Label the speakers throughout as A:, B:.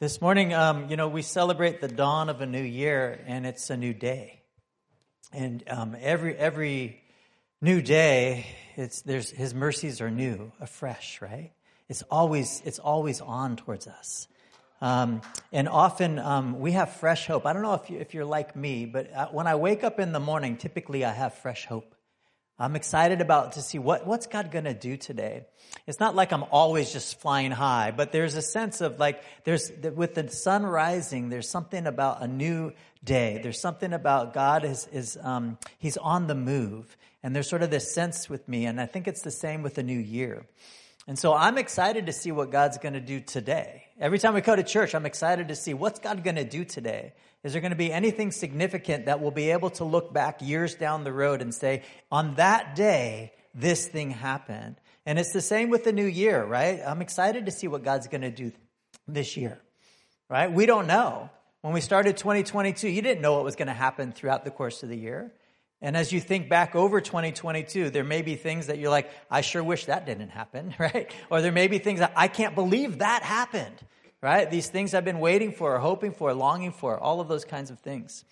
A: This morning, um, you know, we celebrate the dawn of a new year, and it's a new day. And um, every every new day, it's there's His mercies are new, afresh, right? It's always it's always on towards us. Um, and often um, we have fresh hope. I don't know if, you, if you're like me, but uh, when I wake up in the morning, typically I have fresh hope. I'm excited about to see what, what's God to do today. It's not like I'm always just flying high, but there's a sense of like, there's, with the sun rising, there's something about a new day. There's something about God is, is, um, he's on the move. And there's sort of this sense with me. And I think it's the same with the new year. And so I'm excited to see what God's to do today. Every time we go to church, I'm excited to see what's God to do today. Is there going to be anything significant that we'll be able to look back years down the road and say, on that day, this thing happened? And it's the same with the new year, right? I'm excited to see what God's going to do this year, right? We don't know. When we started 2022, you didn't know what was going to happen throughout the course of the year. And as you think back over 2022, there may be things that you're like, I sure wish that didn't happen, right? Or there may be things that I can't believe that happened right? These things I've been waiting for, hoping for, longing for, all of those kinds of things.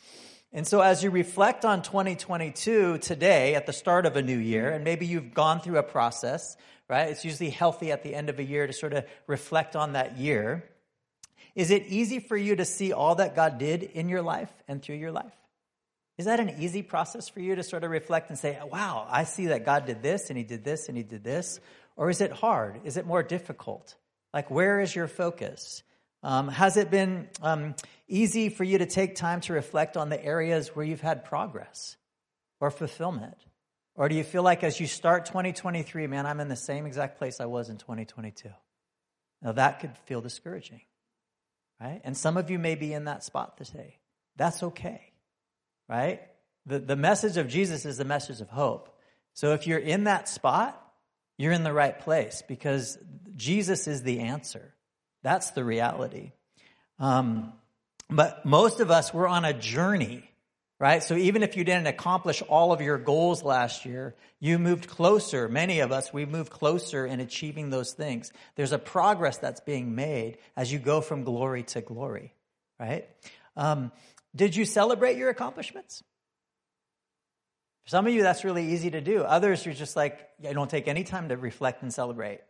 A: And so as you reflect on 2022 today at the start of a new year, and maybe you've gone through a process, right? It's usually healthy at the end of a year to sort of reflect on that year. Is it easy for you to see all that God did in your life and through your life? Is that an easy process for you to sort of reflect and say, wow, I see that God did this and he did this and he did this? Or is it hard? Is it more difficult? Like, where is your focus? Um, has it been um, easy for you to take time to reflect on the areas where you've had progress or fulfillment? Or do you feel like as you start 2023, man, I'm in the same exact place I was in 2022? Now, that could feel discouraging, right? And some of you may be in that spot today. That's okay, right? The, the message of Jesus is the message of hope. So if you're in that spot, you're in the right place because Jesus is the answer. That's the reality. Um, but most of us, we're on a journey, right? So even if you didn't accomplish all of your goals last year, you moved closer. Many of us, we moved closer in achieving those things. There's a progress that's being made as you go from glory to glory, right? Um, did you celebrate your accomplishments? For some of you, that's really easy to do. Others, you're just like, I don't take any time to reflect and celebrate.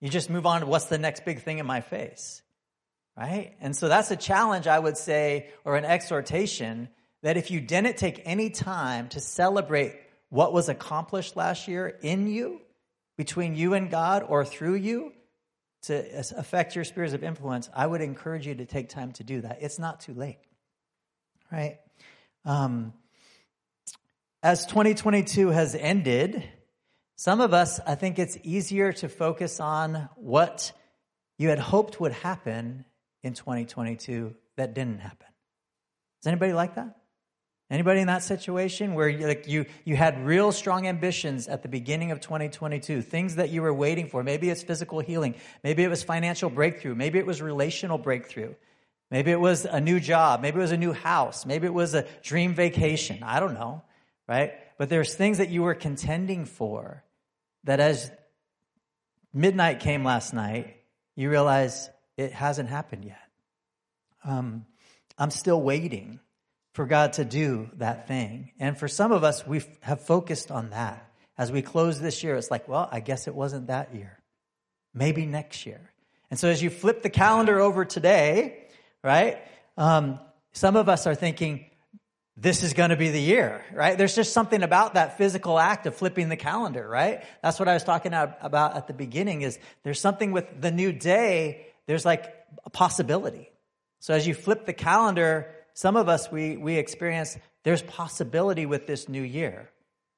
A: You just move on to what's the next big thing in my face. Right? And so that's a challenge, I would say, or an exhortation that if you didn't take any time to celebrate what was accomplished last year in you, between you and God, or through you, to affect your spheres of influence, I would encourage you to take time to do that. It's not too late. Right? Um, as 2022 has ended, some of us, I think it's easier to focus on what you had hoped would happen in 2022 that didn't happen. Is anybody like that? Anybody in that situation where you, like you you had real strong ambitions at the beginning of 2022, things that you were waiting for. Maybe it's physical healing, maybe it was financial breakthrough, maybe it was relational breakthrough. Maybe it was a new job, maybe it was a new house, maybe it was a dream vacation. I don't know, right? But there's things that you were contending for that as midnight came last night, you realize it hasn't happened yet. Um, I'm still waiting for God to do that thing. And for some of us, we have focused on that. As we close this year, it's like, well, I guess it wasn't that year. Maybe next year. And so as you flip the calendar over today, right, um, some of us are thinking, this is going to be the year, right? There's just something about that physical act of flipping the calendar, right? That's what I was talking about at the beginning is there's something with the new day, there's like a possibility. So as you flip the calendar, some of us, we, we experience there's possibility with this new year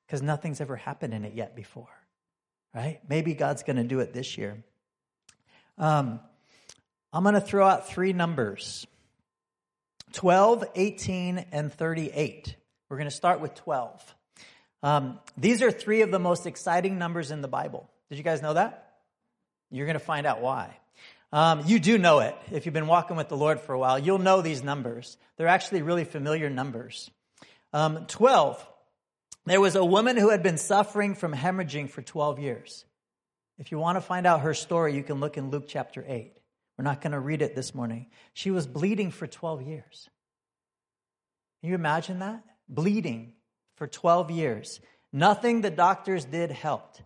A: because nothing's ever happened in it yet before, right? Maybe God's going to do it this year. Um, I'm going to throw out three numbers. 12, 18, and 38. We're going to start with 12. Um, these are three of the most exciting numbers in the Bible. Did you guys know that? You're going to find out why. Um, you do know it. If you've been walking with the Lord for a while, you'll know these numbers. They're actually really familiar numbers. Um, 12. There was a woman who had been suffering from hemorrhaging for 12 years. If you want to find out her story, you can look in Luke chapter 8. We're not going to read it this morning. She was bleeding for 12 years. Can you imagine that? Bleeding for 12 years. Nothing the doctors did helped.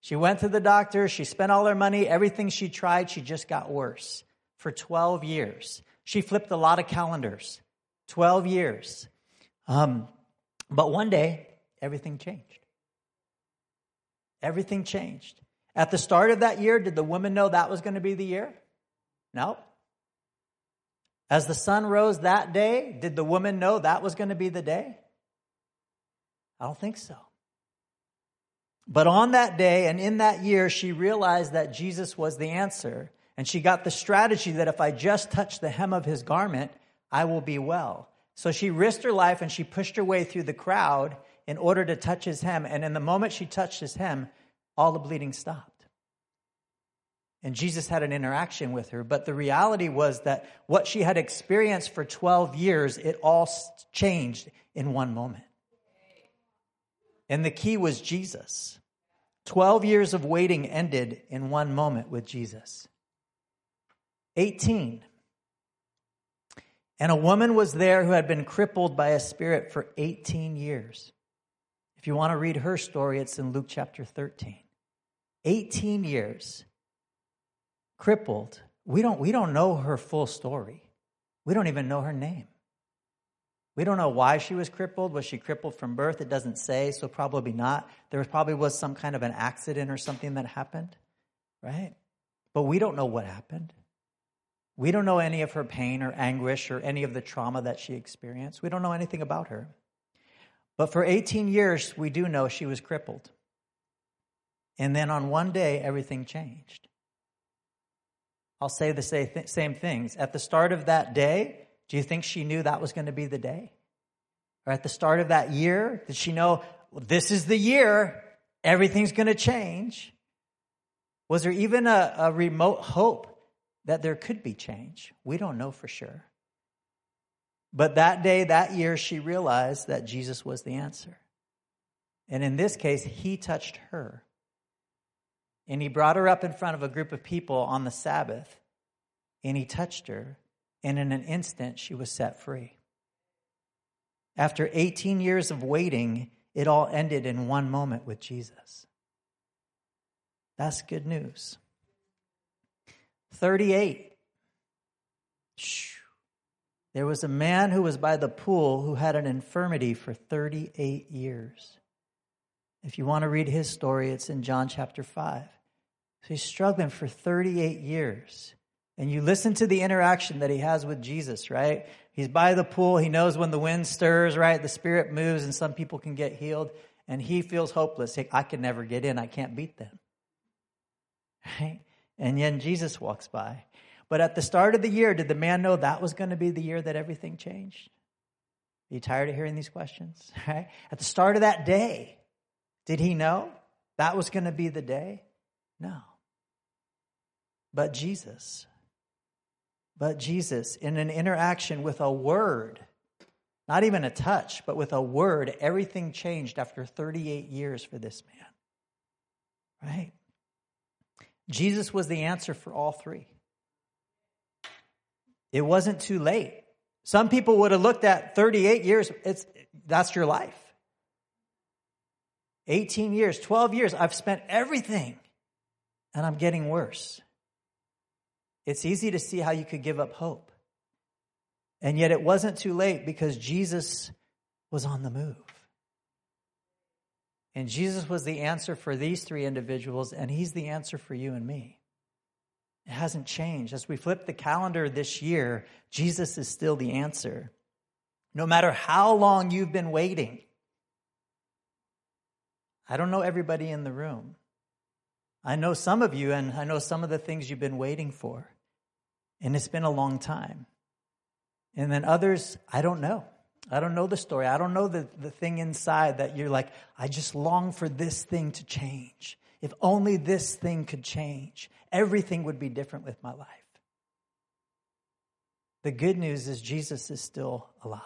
A: She went to the doctor, she spent all her money, everything she tried, she just got worse for 12 years. She flipped a lot of calendars. 12 years. Um, but one day, everything changed. Everything changed. At the start of that year, did the woman know that was going to be the year? No. As the sun rose that day, did the woman know that was going to be the day? I don't think so. But on that day and in that year, she realized that Jesus was the answer. And she got the strategy that if I just touch the hem of his garment, I will be well. So she risked her life and she pushed her way through the crowd in order to touch his hem. And in the moment she touched his hem, all the bleeding stopped. And Jesus had an interaction with her. But the reality was that what she had experienced for 12 years, it all changed in one moment. And the key was Jesus. 12 years of waiting ended in one moment with Jesus. 18. And a woman was there who had been crippled by a spirit for 18 years. If you want to read her story, it's in Luke chapter 13. 18 years. Crippled. We don't, we don't know her full story. We don't even know her name. We don't know why she was crippled. Was she crippled from birth? It doesn't say, so probably not. There probably was some kind of an accident or something that happened, right? But we don't know what happened. We don't know any of her pain or anguish or any of the trauma that she experienced. We don't know anything about her. But for 18 years, we do know she was crippled. And then on one day, everything changed. I'll say the same things. At the start of that day, do you think she knew that was going to be the day? Or at the start of that year, did she know well, this is the year, everything's going to change? Was there even a, a remote hope that there could be change? We don't know for sure. But that day, that year, she realized that Jesus was the answer. And in this case, he touched her. And he brought her up in front of a group of people on the Sabbath, and he touched her and in an instant she was set free. After 18 years of waiting, it all ended in one moment with Jesus. That's good news. 38. There was a man who was by the pool who had an infirmity for 38 years. If you want to read his story, it's in John chapter 5. So he's struggling for 38 years. And you listen to the interaction that he has with Jesus, right? He's by the pool. He knows when the wind stirs, right? The spirit moves and some people can get healed. And he feels hopeless. I can never get in. I can't beat them. Right? And then Jesus walks by. But at the start of the year, did the man know that was going to be the year that everything changed? Are you tired of hearing these questions? Right? At the start of that day, did he know that was going to be the day? No. But Jesus but Jesus, in an interaction with a word, not even a touch, but with a word, everything changed after 38 years for this man. Right? Jesus was the answer for all three. It wasn't too late. Some people would have looked at 38 years, it's, that's your life. 18 years, 12 years, I've spent everything and I'm getting worse. It's easy to see how you could give up hope. And yet it wasn't too late because Jesus was on the move. And Jesus was the answer for these three individuals, and he's the answer for you and me. It hasn't changed. As we flip the calendar this year, Jesus is still the answer. No matter how long you've been waiting. I don't know everybody in the room. I know some of you, and I know some of the things you've been waiting for. And it's been a long time. And then others, I don't know. I don't know the story. I don't know the, the thing inside that you're like, I just long for this thing to change. If only this thing could change, everything would be different with my life. The good news is Jesus is still alive.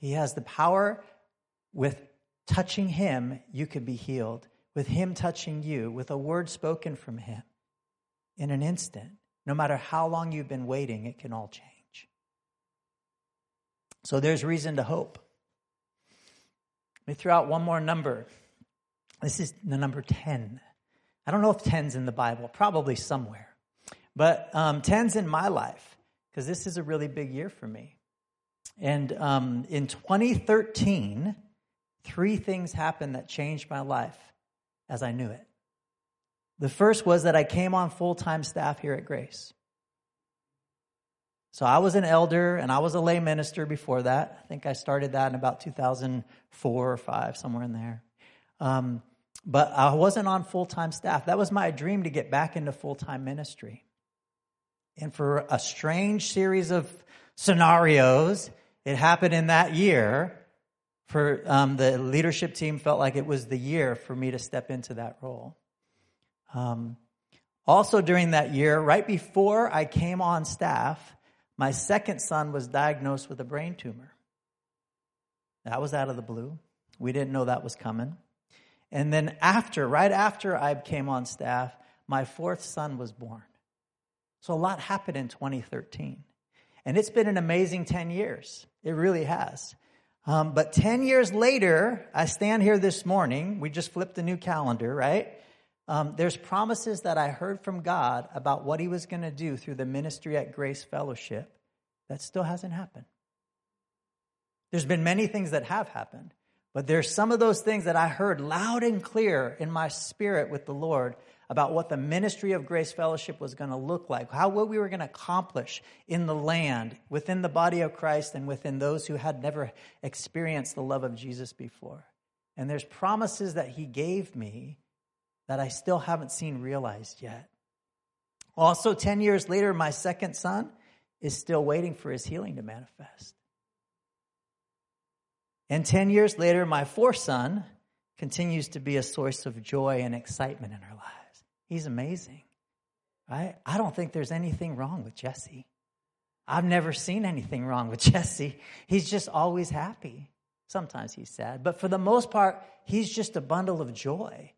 A: He has the power with touching him, you could be healed. With him touching you, with a word spoken from him, in an instant. No matter how long you've been waiting, it can all change. So there's reason to hope. Let me throw out one more number. This is the number 10. I don't know if 10's in the Bible, probably somewhere. But um, 10's in my life because this is a really big year for me. And um, in 2013, three things happened that changed my life as I knew it. The first was that I came on full time staff here at Grace. So I was an elder and I was a lay minister before that. I think I started that in about 2004 or 5, somewhere in there. Um, but I wasn't on full time staff. That was my dream to get back into full time ministry. And for a strange series of scenarios, it happened in that year. For um, the leadership team felt like it was the year for me to step into that role. Um, also, during that year, right before I came on staff, my second son was diagnosed with a brain tumor. That was out of the blue. We didn't know that was coming. And then, after, right after I came on staff, my fourth son was born. So, a lot happened in 2013. And it's been an amazing 10 years. It really has. Um, but 10 years later, I stand here this morning. We just flipped a new calendar, right? Um, there's promises that I heard from God about what He was going to do through the ministry at Grace Fellowship that still hasn't happened. There's been many things that have happened, but there's some of those things that I heard loud and clear in my spirit with the Lord about what the ministry of Grace Fellowship was going to look like, how what we were going to accomplish in the land, within the body of Christ, and within those who had never experienced the love of Jesus before. And there's promises that He gave me that I still haven't seen realized yet. Also, 10 years later, my second son is still waiting for his healing to manifest. And 10 years later, my fourth son continues to be a source of joy and excitement in our lives. He's amazing, right? I don't think there's anything wrong with Jesse. I've never seen anything wrong with Jesse. He's just always happy. Sometimes he's sad, but for the most part, he's just a bundle of joy.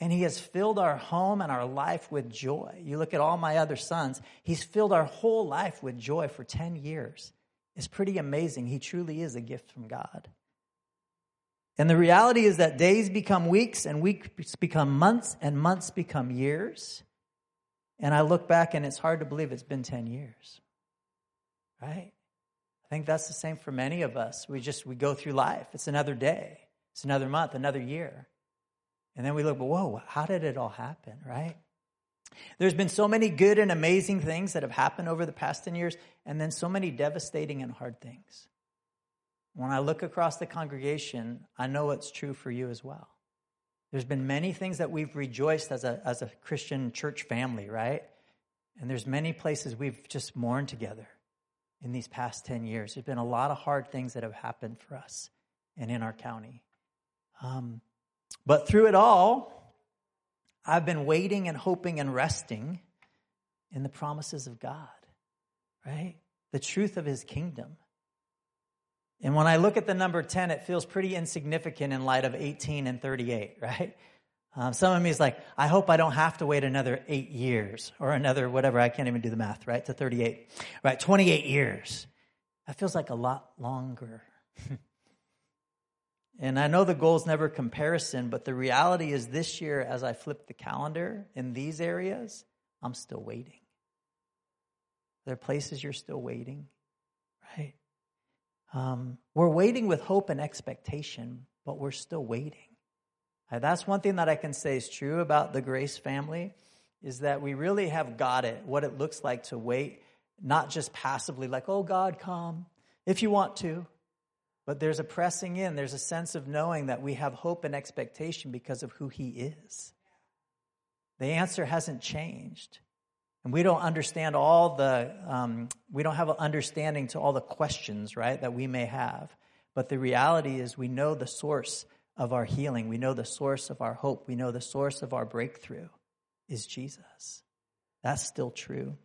A: And he has filled our home and our life with joy. You look at all my other sons, he's filled our whole life with joy for 10 years. It's pretty amazing. He truly is a gift from God. And the reality is that days become weeks and weeks become months and months become years. And I look back and it's hard to believe it's been 10 years. Right? I think that's the same for many of us. We just we go through life. It's another day. It's another month, another year. And then we look, but whoa, how did it all happen, right? There's been so many good and amazing things that have happened over the past 10 years, and then so many devastating and hard things. When I look across the congregation, I know it's true for you as well. There's been many things that we've rejoiced as a, as a Christian church family, right? And there's many places we've just mourned together in these past 10 years. There's been a lot of hard things that have happened for us and in our county. Um, but through it all, I've been waiting and hoping and resting in the promises of God, right? The truth of his kingdom. And when I look at the number 10, it feels pretty insignificant in light of 18 and 38, right? Um, some of me is like, I hope I don't have to wait another eight years or another whatever. I can't even do the math, right? To 38, right? 28 years. That feels like a lot longer. And I know the goal is never comparison, but the reality is this year, as I flip the calendar in these areas, I'm still waiting. There are places you're still waiting, right? Um, we're waiting with hope and expectation, but we're still waiting. Uh, that's one thing that I can say is true about the Grace family is that we really have got it, what it looks like to wait, not just passively like, oh, God, come if you want to. But there's a pressing in, there's a sense of knowing that we have hope and expectation because of who He is. The answer hasn't changed. And we don't understand all the, um, we don't have an understanding to all the questions, right, that we may have. But the reality is we know the source of our healing. We know the source of our hope. We know the source of our breakthrough is Jesus. That's still true.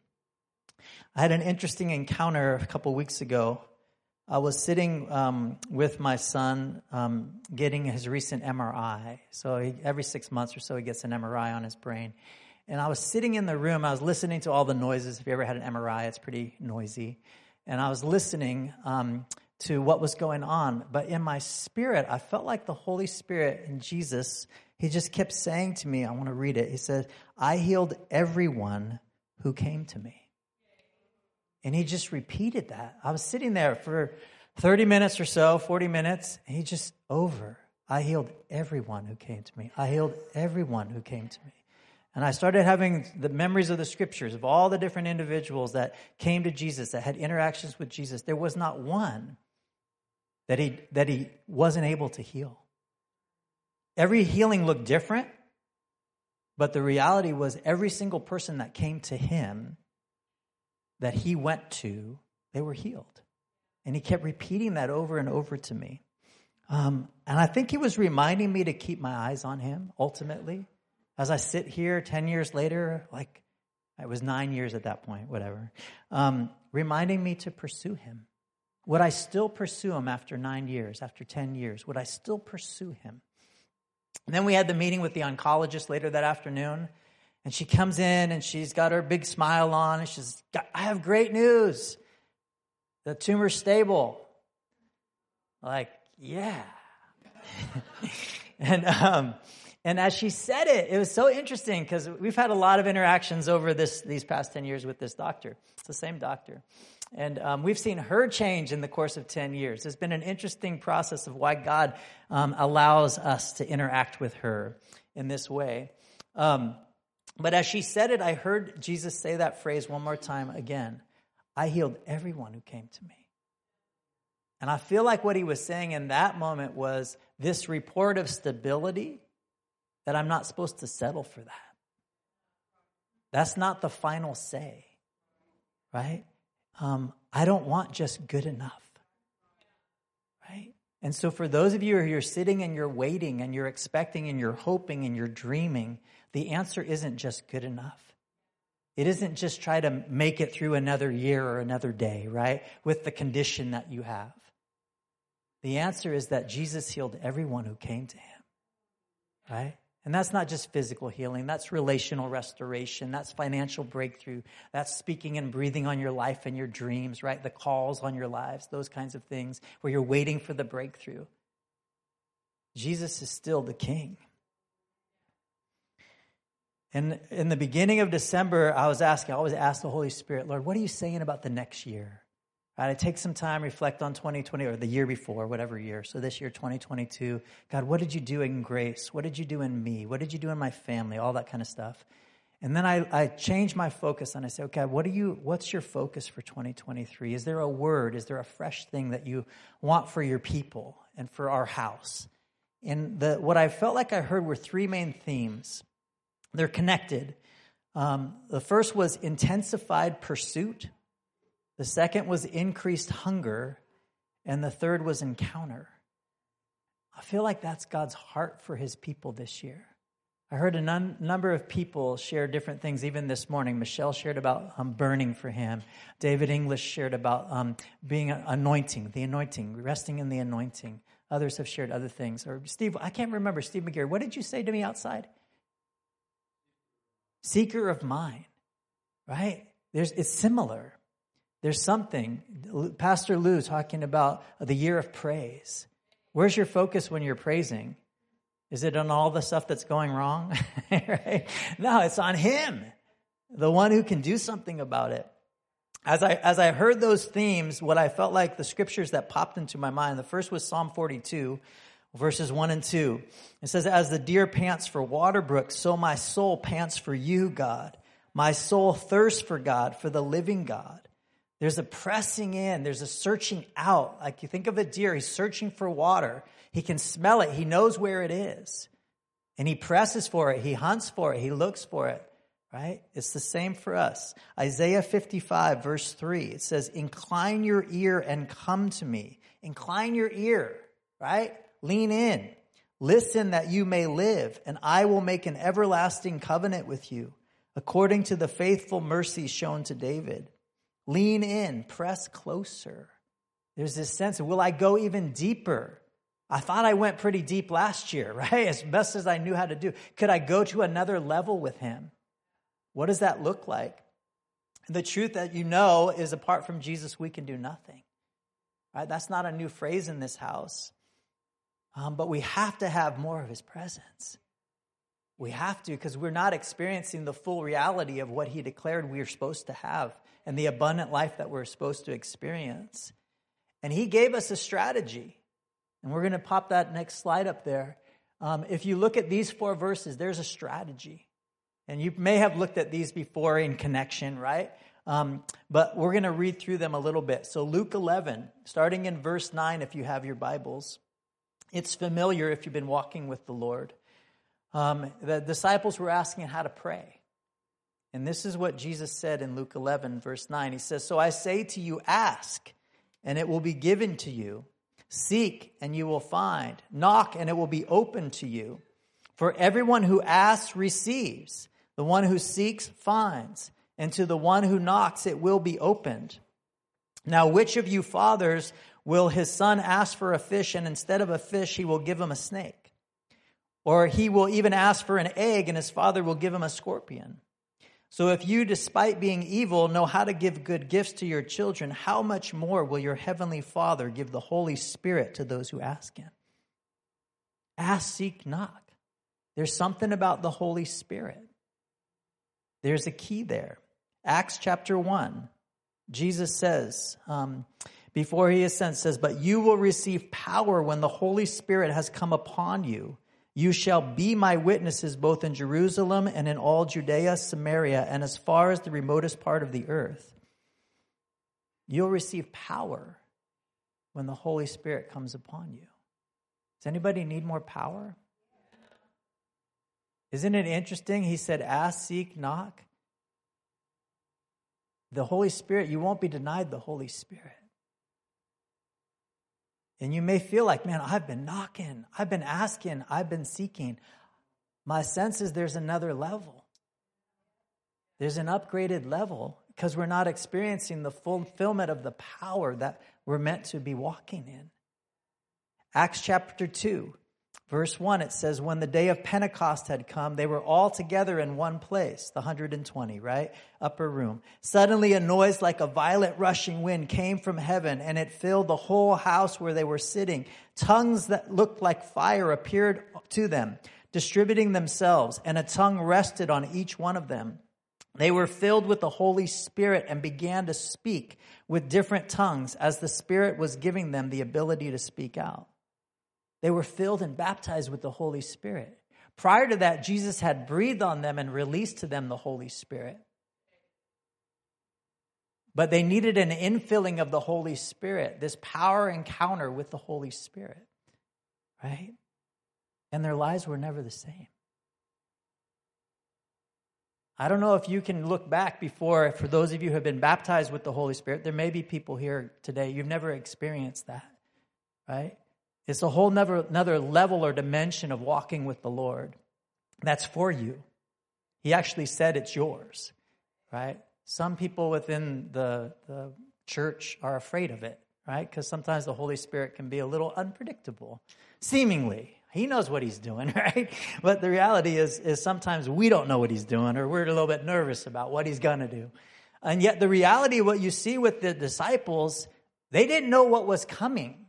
A: I had an interesting encounter a couple weeks ago I was sitting um, with my son um, getting his recent MRI. So he, every six months or so, he gets an MRI on his brain. And I was sitting in the room, I was listening to all the noises. If you ever had an MRI, it's pretty noisy. And I was listening um, to what was going on. But in my spirit, I felt like the Holy Spirit and Jesus, he just kept saying to me, I want to read it. He said, I healed everyone who came to me. And he just repeated that. I was sitting there for 30 minutes or so, 40 minutes, and he just over. I healed everyone who came to me. I healed everyone who came to me. And I started having the memories of the scriptures of all the different individuals that came to Jesus, that had interactions with Jesus. There was not one that he, that he wasn't able to heal. Every healing looked different, but the reality was every single person that came to him, that he went to, they were healed. And he kept repeating that over and over to me. Um, and I think he was reminding me to keep my eyes on him ultimately. As I sit here 10 years later, like it was nine years at that point, whatever, um, reminding me to pursue him. Would I still pursue him after nine years, after 10 years? Would I still pursue him? And then we had the meeting with the oncologist later that afternoon. And she comes in and she's got her big smile on and she's, I have great news. The tumor's stable. Like, yeah. and, um, and as she said it, it was so interesting because we've had a lot of interactions over this, these past 10 years with this doctor. It's the same doctor. And um, we've seen her change in the course of 10 years. It's been an interesting process of why God um, allows us to interact with her in this way. Um, but as she said it, I heard Jesus say that phrase one more time again I healed everyone who came to me. And I feel like what he was saying in that moment was this report of stability that I'm not supposed to settle for that. That's not the final say, right? Um, I don't want just good enough, right? And so, for those of you who are sitting and you're waiting and you're expecting and you're hoping and you're dreaming, the answer isn't just good enough. It isn't just try to make it through another year or another day, right? With the condition that you have. The answer is that Jesus healed everyone who came to him, right? And that's not just physical healing, that's relational restoration, that's financial breakthrough, that's speaking and breathing on your life and your dreams, right? The calls on your lives, those kinds of things where you're waiting for the breakthrough. Jesus is still the king. And in the beginning of December, I was asking, I always ask the Holy Spirit, Lord, what are you saying about the next year? Right, I take some time, reflect on 2020 or the year before, whatever year. So this year, 2022, God, what did you do in grace? What did you do in me? What did you do in my family? All that kind of stuff. And then I, I change my focus and I say, okay, what do you, what's your focus for 2023? Is there a word? Is there a fresh thing that you want for your people and for our house? And the, what I felt like I heard were three main themes. They're connected. Um, the first was intensified pursuit. The second was increased hunger. And the third was encounter. I feel like that's God's heart for his people this year. I heard a nun- number of people share different things, even this morning. Michelle shared about um, burning for him. David English shared about um, being anointing, the anointing, resting in the anointing. Others have shared other things. Or Steve, I can't remember, Steve McGarry, what did you say to me outside? Seeker of mine, right? There's, it's similar. There's something. Pastor Lou talking about the year of praise. Where's your focus when you're praising? Is it on all the stuff that's going wrong? right? No, it's on Him, the one who can do something about it. As I, as I heard those themes, what I felt like the scriptures that popped into my mind, the first was Psalm 42, verses 1 and 2. It says, As the deer pants for water brooks, so my soul pants for you, God. My soul thirsts for God, for the living God. There's a pressing in, there's a searching out. Like you think of a deer, he's searching for water. He can smell it, he knows where it is. And he presses for it, he hunts for it, he looks for it, right? It's the same for us. Isaiah 55, verse 3, it says, Incline your ear and come to me. Incline your ear, right? Lean in. Listen that you may live, and I will make an everlasting covenant with you, according to the faithful mercy shown to David. Lean in, press closer. There's this sense of, will I go even deeper? I thought I went pretty deep last year, right? As best as I knew how to do. Could I go to another level with him? What does that look like? The truth that you know is apart from Jesus, we can do nothing. Right? That's not a new phrase in this house. Um, but we have to have more of his presence. We have to because we're not experiencing the full reality of what he declared we are supposed to have and the abundant life that we're supposed to experience. And he gave us a strategy. And we're going to pop that next slide up there. Um, if you look at these four verses, there's a strategy. And you may have looked at these before in connection, right? Um, but we're going to read through them a little bit. So, Luke 11, starting in verse 9, if you have your Bibles, it's familiar if you've been walking with the Lord. Um, the disciples were asking how to pray. And this is what Jesus said in Luke 11, verse 9. He says, So I say to you, ask, and it will be given to you. Seek, and you will find. Knock, and it will be open to you. For everyone who asks receives, the one who seeks finds, and to the one who knocks it will be opened. Now, which of you fathers will his son ask for a fish, and instead of a fish, he will give him a snake? Or he will even ask for an egg, and his father will give him a scorpion? So if you, despite being evil, know how to give good gifts to your children, how much more will your heavenly Father give the Holy Spirit to those who ask him? Ask, seek, knock. There's something about the Holy Spirit. There's a key there. Acts chapter 1, Jesus says, um, before he ascends, says, But you will receive power when the Holy Spirit has come upon you you shall be my witnesses both in Jerusalem and in all Judea, Samaria, and as far as the remotest part of the earth. You'll receive power when the Holy Spirit comes upon you. Does anybody need more power? Isn't it interesting? He said, Ask, seek, knock. The Holy Spirit, you won't be denied the Holy Spirit. And you may feel like, man, I've been knocking, I've been asking, I've been seeking. My sense is there's another level. There's an upgraded level because we're not experiencing the fulfillment of the power that we're meant to be walking in. Acts chapter 2. Verse 1, it says, When the day of Pentecost had come, they were all together in one place, the 120, right? Upper room. Suddenly, a noise like a violent rushing wind came from heaven, and it filled the whole house where they were sitting. Tongues that looked like fire appeared to them, distributing themselves, and a tongue rested on each one of them. They were filled with the Holy Spirit and began to speak with different tongues as the Spirit was giving them the ability to speak out. They were filled and baptized with the Holy Spirit. Prior to that, Jesus had breathed on them and released to them the Holy Spirit. But they needed an infilling of the Holy Spirit, this power encounter with the Holy Spirit, right? And their lives were never the same. I don't know if you can look back before, for those of you who have been baptized with the Holy Spirit, there may be people here today, you've never experienced that, right? It's a whole another, another level or dimension of walking with the Lord. That's for you. He actually said it's yours, right? Some people within the, the church are afraid of it, right? Because sometimes the Holy Spirit can be a little unpredictable, seemingly. He knows what he's doing, right? But the reality is, is sometimes we don't know what he's doing, or we're a little bit nervous about what he's going to do. And yet, the reality, what you see with the disciples, they didn't know what was coming.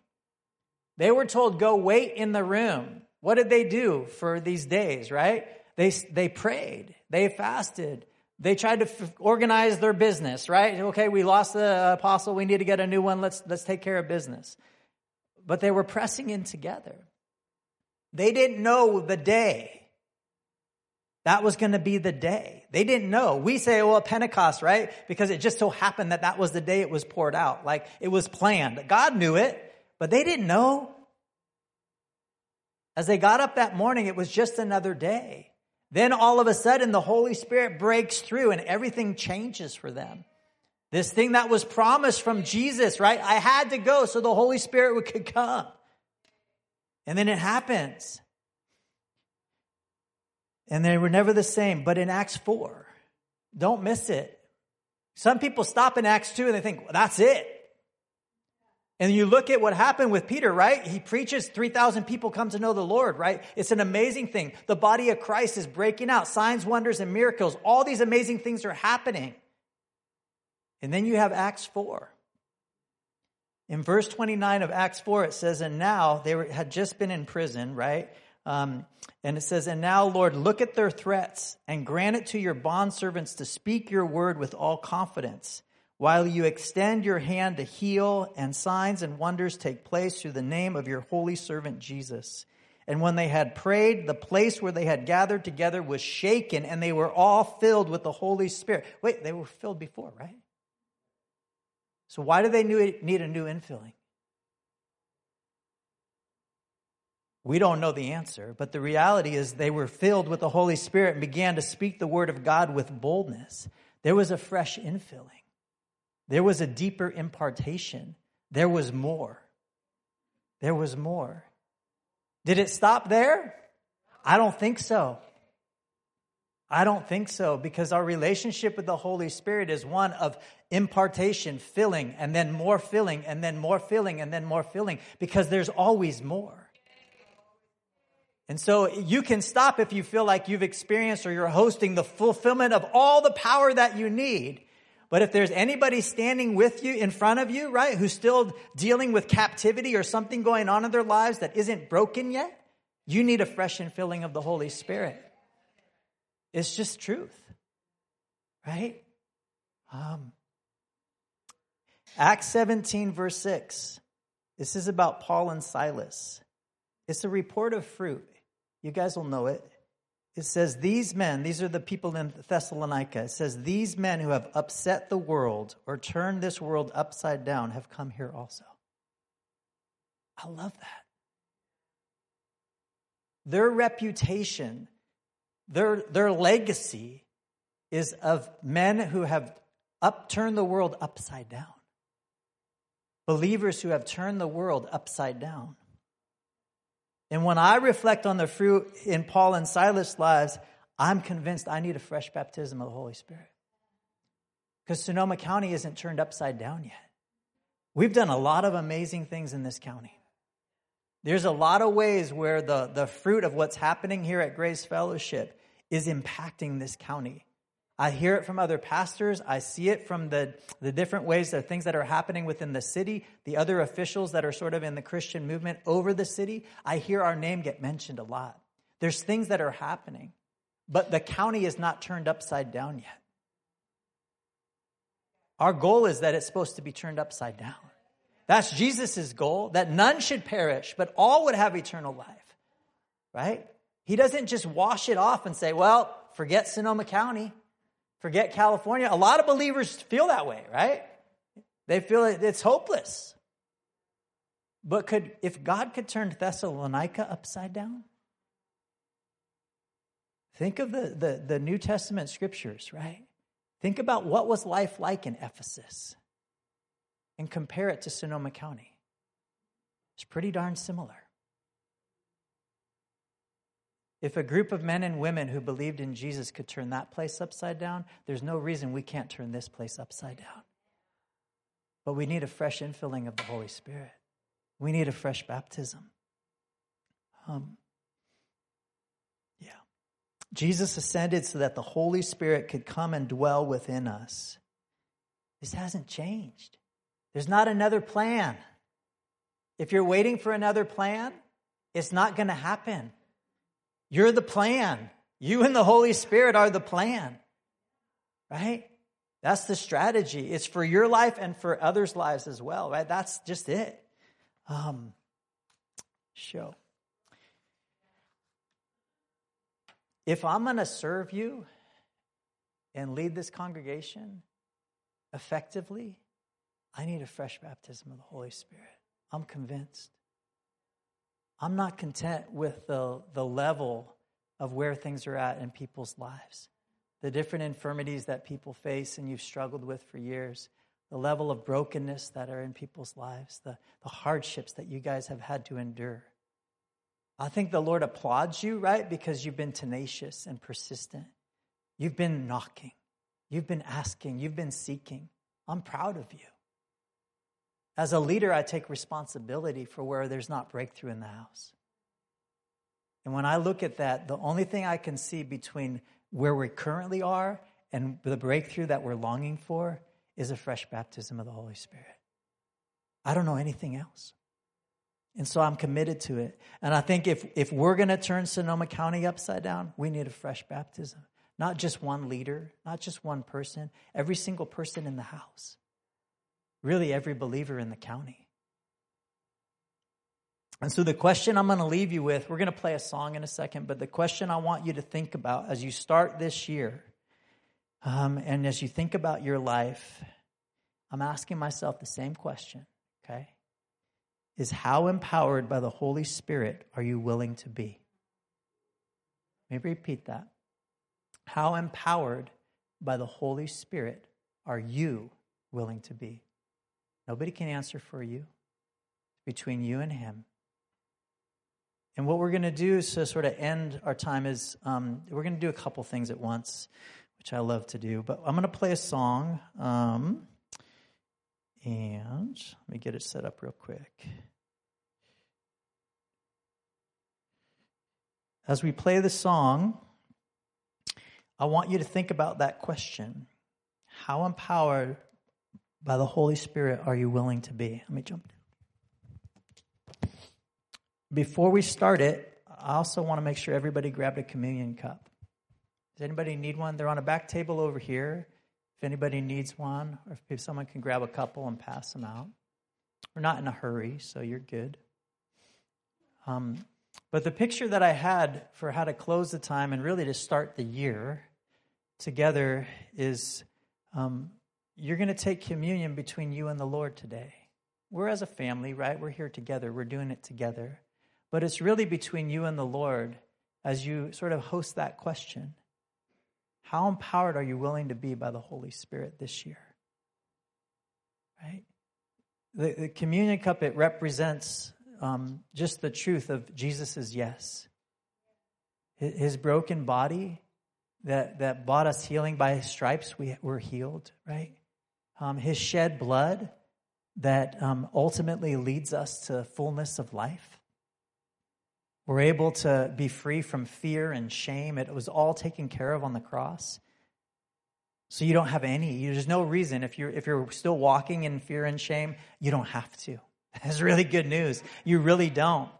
A: They were told, go wait in the room. What did they do for these days, right? They, they prayed, they fasted, they tried to f- organize their business, right? Okay, we lost the apostle, we need to get a new one, let's, let's take care of business. But they were pressing in together. They didn't know the day. That was going to be the day. They didn't know. We say, well, Pentecost, right? Because it just so happened that that was the day it was poured out. Like it was planned. God knew it. But they didn't know. As they got up that morning, it was just another day. Then all of a sudden, the Holy Spirit breaks through and everything changes for them. This thing that was promised from Jesus, right? I had to go so the Holy Spirit could come. And then it happens. And they were never the same. But in Acts 4, don't miss it. Some people stop in Acts 2 and they think, well, that's it. And you look at what happened with Peter, right? He preaches, 3,000 people come to know the Lord, right? It's an amazing thing. The body of Christ is breaking out. Signs, wonders, and miracles. All these amazing things are happening. And then you have Acts 4. In verse 29 of Acts 4, it says, And now they were, had just been in prison, right? Um, and it says, And now, Lord, look at their threats and grant it to your bondservants to speak your word with all confidence while you extend your hand to heal, and signs and wonders take place through the name of your holy servant Jesus. And when they had prayed, the place where they had gathered together was shaken, and they were all filled with the Holy Spirit. Wait, they were filled before, right? So, why do they need a new infilling? We don't know the answer, but the reality is they were filled with the Holy Spirit and began to speak the word of God with boldness. There was a fresh infilling. There was a deeper impartation. There was more. There was more. Did it stop there? I don't think so. I don't think so because our relationship with the Holy Spirit is one of impartation, filling, and then more filling, and then more filling, and then more filling because there's always more. And so you can stop if you feel like you've experienced or you're hosting the fulfillment of all the power that you need. But if there's anybody standing with you in front of you, right, who's still dealing with captivity or something going on in their lives that isn't broken yet, you need a fresh infilling of the Holy Spirit. It's just truth, right? Um, Acts 17, verse 6. This is about Paul and Silas. It's a report of fruit. You guys will know it. It says, These men, these are the people in Thessalonica. It says, These men who have upset the world or turned this world upside down have come here also. I love that. Their reputation, their, their legacy is of men who have upturned the world upside down. Believers who have turned the world upside down. And when I reflect on the fruit in Paul and Silas' lives, I'm convinced I need a fresh baptism of the Holy Spirit. Because Sonoma County isn't turned upside down yet. We've done a lot of amazing things in this county. There's a lot of ways where the, the fruit of what's happening here at Grace Fellowship is impacting this county. I hear it from other pastors. I see it from the, the different ways, the things that are happening within the city, the other officials that are sort of in the Christian movement over the city. I hear our name get mentioned a lot. There's things that are happening, but the county is not turned upside down yet. Our goal is that it's supposed to be turned upside down. That's Jesus' goal, that none should perish, but all would have eternal life. Right? He doesn't just wash it off and say, well, forget Sonoma County. Forget California. A lot of believers feel that way, right? They feel it's hopeless. But could if God could turn Thessalonica upside down? Think of the, the, the New Testament scriptures, right? Think about what was life like in Ephesus and compare it to Sonoma County. It's pretty darn similar. If a group of men and women who believed in Jesus could turn that place upside down, there's no reason we can't turn this place upside down. But we need a fresh infilling of the Holy Spirit. We need a fresh baptism. Um, yeah. Jesus ascended so that the Holy Spirit could come and dwell within us. This hasn't changed. There's not another plan. If you're waiting for another plan, it's not going to happen. You're the plan. You and the Holy Spirit are the plan. Right? That's the strategy. It's for your life and for others' lives as well, right? That's just it. Um, show. If I'm going to serve you and lead this congregation effectively, I need a fresh baptism of the Holy Spirit. I'm convinced. I'm not content with the, the level of where things are at in people's lives. The different infirmities that people face and you've struggled with for years, the level of brokenness that are in people's lives, the, the hardships that you guys have had to endure. I think the Lord applauds you, right? Because you've been tenacious and persistent. You've been knocking. You've been asking. You've been seeking. I'm proud of you. As a leader, I take responsibility for where there's not breakthrough in the house. And when I look at that, the only thing I can see between where we currently are and the breakthrough that we're longing for is a fresh baptism of the Holy Spirit. I don't know anything else. And so I'm committed to it. And I think if, if we're going to turn Sonoma County upside down, we need a fresh baptism. Not just one leader, not just one person, every single person in the house. Really, every believer in the county. And so, the question I'm going to leave you with, we're going to play a song in a second, but the question I want you to think about as you start this year um, and as you think about your life, I'm asking myself the same question, okay? Is how empowered by the Holy Spirit are you willing to be? Maybe repeat that. How empowered by the Holy Spirit are you willing to be? Nobody can answer for you. Between you and Him. And what we're going to do to sort of end our time is um, we're going to do a couple things at once, which I love to do. But I'm going to play a song. Um, and let me get it set up real quick. As we play the song, I want you to think about that question How empowered by the Holy Spirit are you willing to be? Let me jump. Before we start it, I also want to make sure everybody grabbed a communion cup. Does anybody need one? They're on a back table over here. If anybody needs one, or if someone can grab a couple and pass them out. We're not in a hurry, so you're good. Um, but the picture that I had for how to close the time and really to start the year together is um, you're going to take communion between you and the Lord today. We're as a family, right? We're here together, we're doing it together. But it's really between you and the Lord as you sort of host that question. How empowered are you willing to be by the Holy Spirit this year? Right? The, the communion cup, it represents um, just the truth of Jesus' yes. His broken body that, that bought us healing by his stripes, we were healed, right? Um, his shed blood that um, ultimately leads us to fullness of life. We're able to be free from fear and shame. It was all taken care of on the cross. So you don't have any, there's no reason if you're, if you're still walking in fear and shame, you don't have to. That's really good news. You really don't.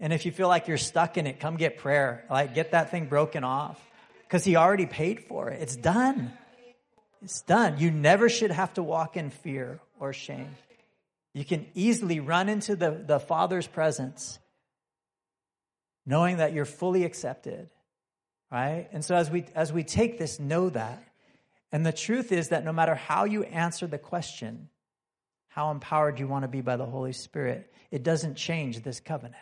A: And if you feel like you're stuck in it, come get prayer. Like, get that thing broken off because He already paid for it. It's done. It's done. You never should have to walk in fear or shame. You can easily run into the, the Father's presence knowing that you're fully accepted. Right? And so as we as we take this, know that. And the truth is that no matter how you answer the question, how empowered you want to be by the Holy Spirit, it doesn't change this covenant.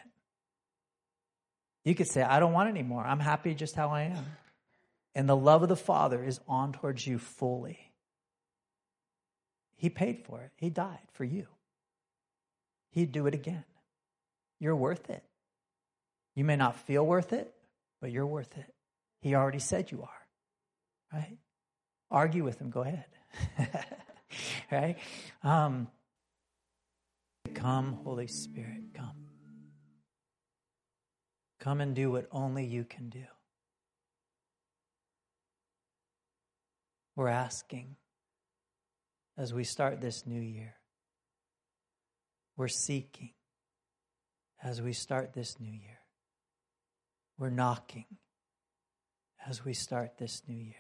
A: You could say, I don't want any more. I'm happy just how I am. And the love of the Father is on towards you fully. He paid for it, He died for you. He'd do it again. You're worth it. You may not feel worth it, but you're worth it. He already said you are, right? Argue with him, go ahead. right? Um, Come, Holy Spirit, come. Come and do what only you can do. We're asking as we start this new year. We're seeking as we start this new year. We're knocking as we start this new year.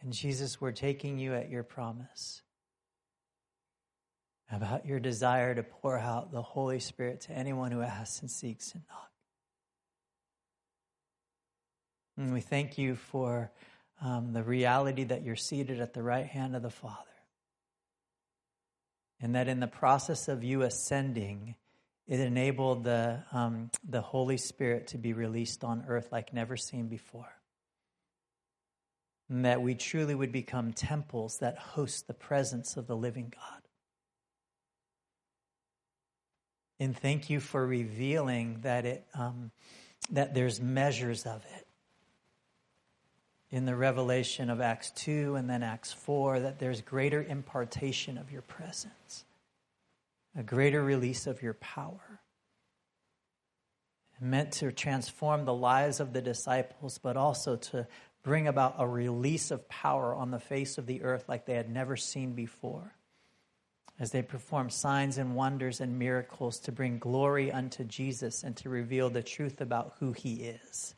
A: And Jesus, we're taking you at your promise about your desire to pour out the Holy Spirit to anyone who asks and seeks and knocks. And we thank you for um, the reality that you're seated at the right hand of the Father. And that in the process of you ascending, it enabled the, um, the Holy Spirit to be released on earth like never seen before. And that we truly would become temples that host the presence of the living God. And thank you for revealing that it um, that there's measures of it in the revelation of Acts 2 and then Acts 4 that there's greater impartation of your presence a greater release of your power. Meant to transform the lives of the disciples, but also to bring about a release of power on the face of the earth like they had never seen before. As they perform signs and wonders and miracles to bring glory unto Jesus and to reveal the truth about who he is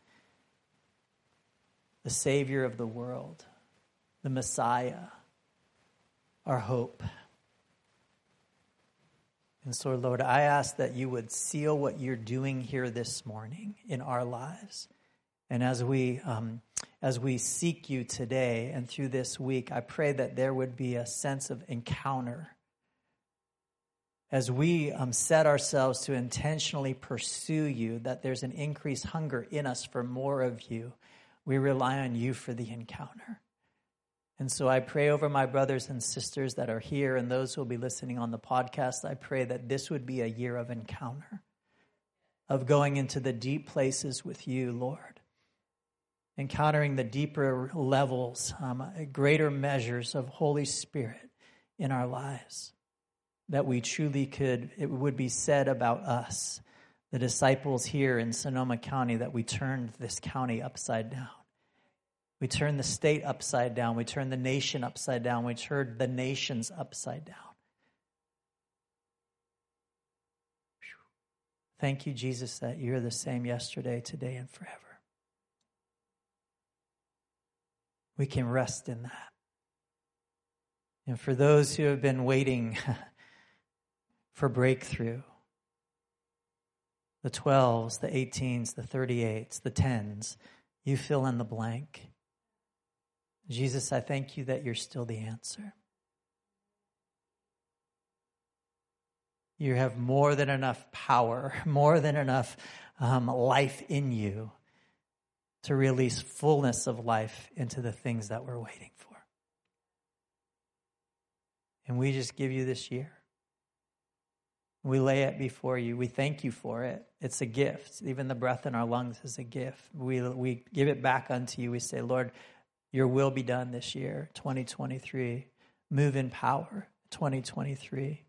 A: the Savior of the world, the Messiah, our hope. And so, Lord, I ask that you would seal what you're doing here this morning in our lives. And as we, um, as we seek you today and through this week, I pray that there would be a sense of encounter. As we um, set ourselves to intentionally pursue you, that there's an increased hunger in us for more of you. We rely on you for the encounter. And so I pray over my brothers and sisters that are here and those who will be listening on the podcast. I pray that this would be a year of encounter, of going into the deep places with you, Lord, encountering the deeper levels, um, greater measures of Holy Spirit in our lives. That we truly could, it would be said about us, the disciples here in Sonoma County, that we turned this county upside down we turned the state upside down. We turned the nation upside down. We turned the nations upside down. Thank you, Jesus, that you're the same yesterday, today, and forever. We can rest in that. And for those who have been waiting for breakthrough, the 12s, the 18s, the 38s, the 10s, you fill in the blank. Jesus, I thank you that you're still the answer. You have more than enough power, more than enough um, life in you to release fullness of life into the things that we're waiting for. And we just give you this year. We lay it before you. We thank you for it. It's a gift. Even the breath in our lungs is a gift. We, we give it back unto you. We say, Lord, your will be done this year, 2023. Move in power, 2023.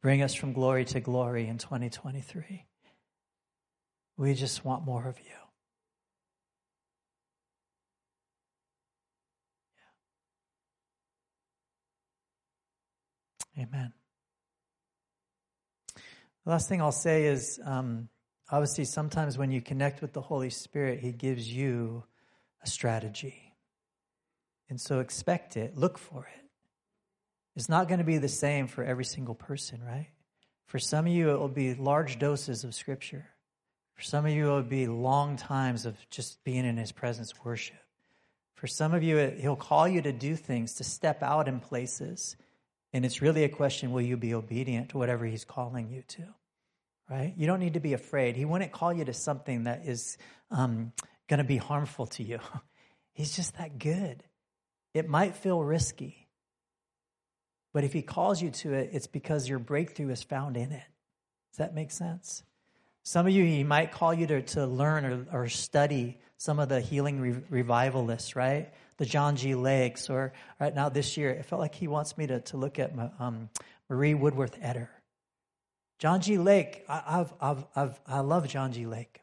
A: Bring us from glory to glory in 2023. We just want more of you. Amen. Last thing I'll say is um, obviously, sometimes when you connect with the Holy Spirit, He gives you a strategy. And so expect it, look for it. It's not going to be the same for every single person, right? For some of you, it will be large doses of scripture. For some of you, it will be long times of just being in his presence, worship. For some of you, he'll call you to do things, to step out in places. And it's really a question will you be obedient to whatever he's calling you to? Right? You don't need to be afraid. He wouldn't call you to something that is um, going to be harmful to you. He's just that good. It might feel risky, but if he calls you to it, it's because your breakthrough is found in it. Does that make sense? Some of you, he might call you to, to learn or, or study some of the healing re- revivalists, right? The John G. Lakes, or right now this year, it felt like he wants me to, to look at um, Marie Woodworth Etter. John G. Lake, I, I've, I've, I've, I love John G. Lake.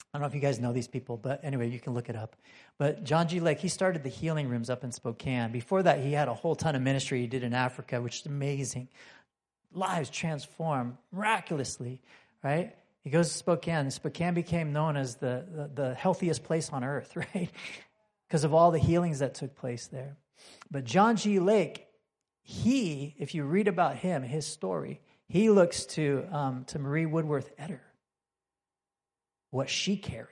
A: I don't know if you guys know these people, but anyway, you can look it up. But John G. Lake, he started the healing rooms up in Spokane. Before that, he had a whole ton of ministry he did in Africa, which is amazing. Lives transformed miraculously, right? He goes to Spokane. Spokane became known as the, the, the healthiest place on earth, right? Because of all the healings that took place there. But John G. Lake, he, if you read about him, his story, he looks to, um, to Marie Woodworth Etter what she carried.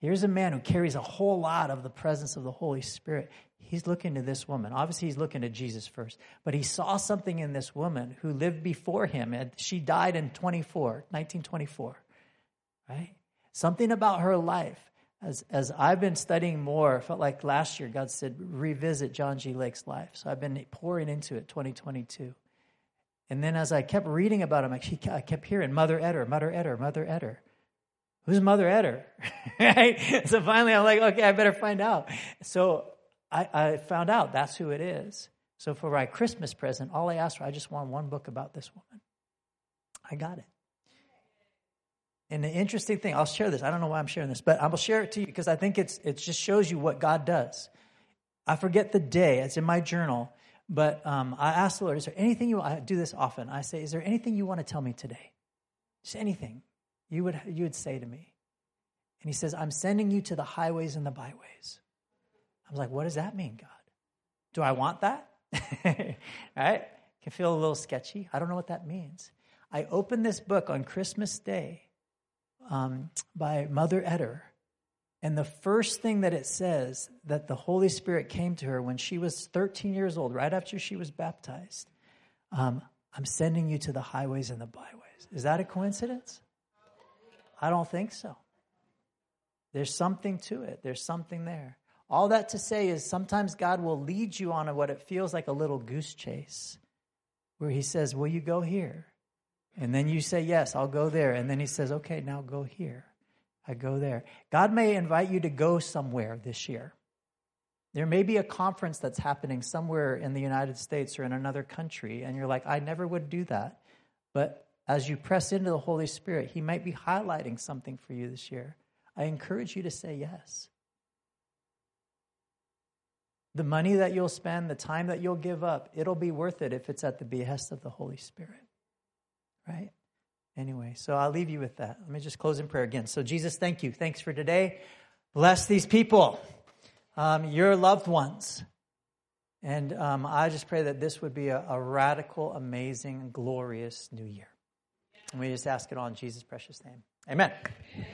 A: Here's a man who carries a whole lot of the presence of the Holy Spirit. He's looking to this woman. Obviously, he's looking to Jesus first, but he saw something in this woman who lived before him. And she died in 24, 1924, right? Something about her life. As, as I've been studying more, felt like last year God said, revisit John G. Lake's life. So I've been pouring into it 2022. And then as I kept reading about him, I kept hearing Mother Etter, Mother Etter, Mother Etter. Who's Mother Etter? right? So finally I'm like, okay, I better find out. So I, I found out that's who it is. So for my Christmas present, all I asked for, I just want one book about this woman. I got it. And the interesting thing, I'll share this. I don't know why I'm sharing this, but I will share it to you because I think it's it just shows you what God does. I forget the day; it's in my journal. But um, I asked the Lord, "Is there anything you?" I do this often. I say, "Is there anything you want to tell me today? Just anything you would you would say to me?" And He says, "I'm sending you to the highways and the byways." I was like, "What does that mean, God? Do I want that?" right? Can feel a little sketchy. I don't know what that means. I opened this book on Christmas Day um, by Mother Etter. And the first thing that it says that the Holy Spirit came to her when she was 13 years old, right after she was baptized, um, I'm sending you to the highways and the byways. Is that a coincidence? I don't think so. There's something to it, there's something there. All that to say is sometimes God will lead you on what it feels like a little goose chase, where He says, Will you go here? And then you say, Yes, I'll go there. And then he says, Okay, now go here. I go there. God may invite you to go somewhere this year. There may be a conference that's happening somewhere in the United States or in another country, and you're like, I never would do that. But as you press into the Holy Spirit, He might be highlighting something for you this year. I encourage you to say yes. The money that you'll spend, the time that you'll give up, it'll be worth it if it's at the behest of the Holy Spirit right? Anyway, so I'll leave you with that. Let me just close in prayer again. So, Jesus, thank you. Thanks for today. Bless these people, um, your loved ones. And um, I just pray that this would be a, a radical, amazing, glorious new year. And we just ask it all in Jesus' precious name. Amen.